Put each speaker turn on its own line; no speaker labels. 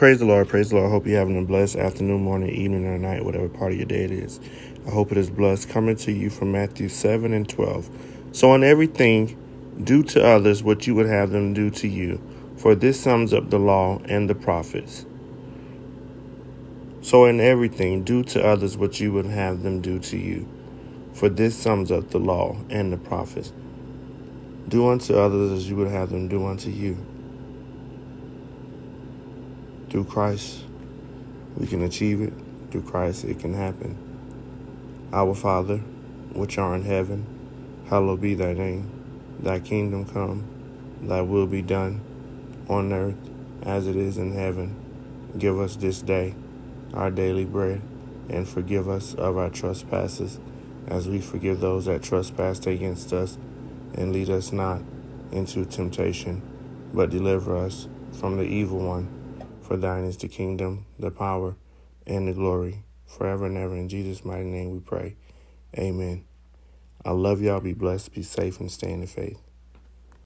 Praise the Lord, praise the Lord. I hope you're having a blessed afternoon, morning, evening, or night, whatever part of your day it is. I hope it is blessed. Coming to you from Matthew 7 and 12. So, in everything, do to others what you would have them do to you, for this sums up the law and the prophets. So, in everything, do to others what you would have them do to you, for this sums up the law and the prophets. Do unto others as you would have them do unto you. Through Christ, we can achieve it. Through Christ, it can happen. Our Father, which art in heaven, hallowed be thy name. Thy kingdom come, thy will be done, on earth as it is in heaven. Give us this day our daily bread, and forgive us of our trespasses, as we forgive those that trespass against us. And lead us not into temptation, but deliver us from the evil one. For thine is the kingdom, the power, and the glory, forever and ever. In Jesus' mighty name we pray. Amen. I love y'all. Be blessed, be safe, and stay in the faith.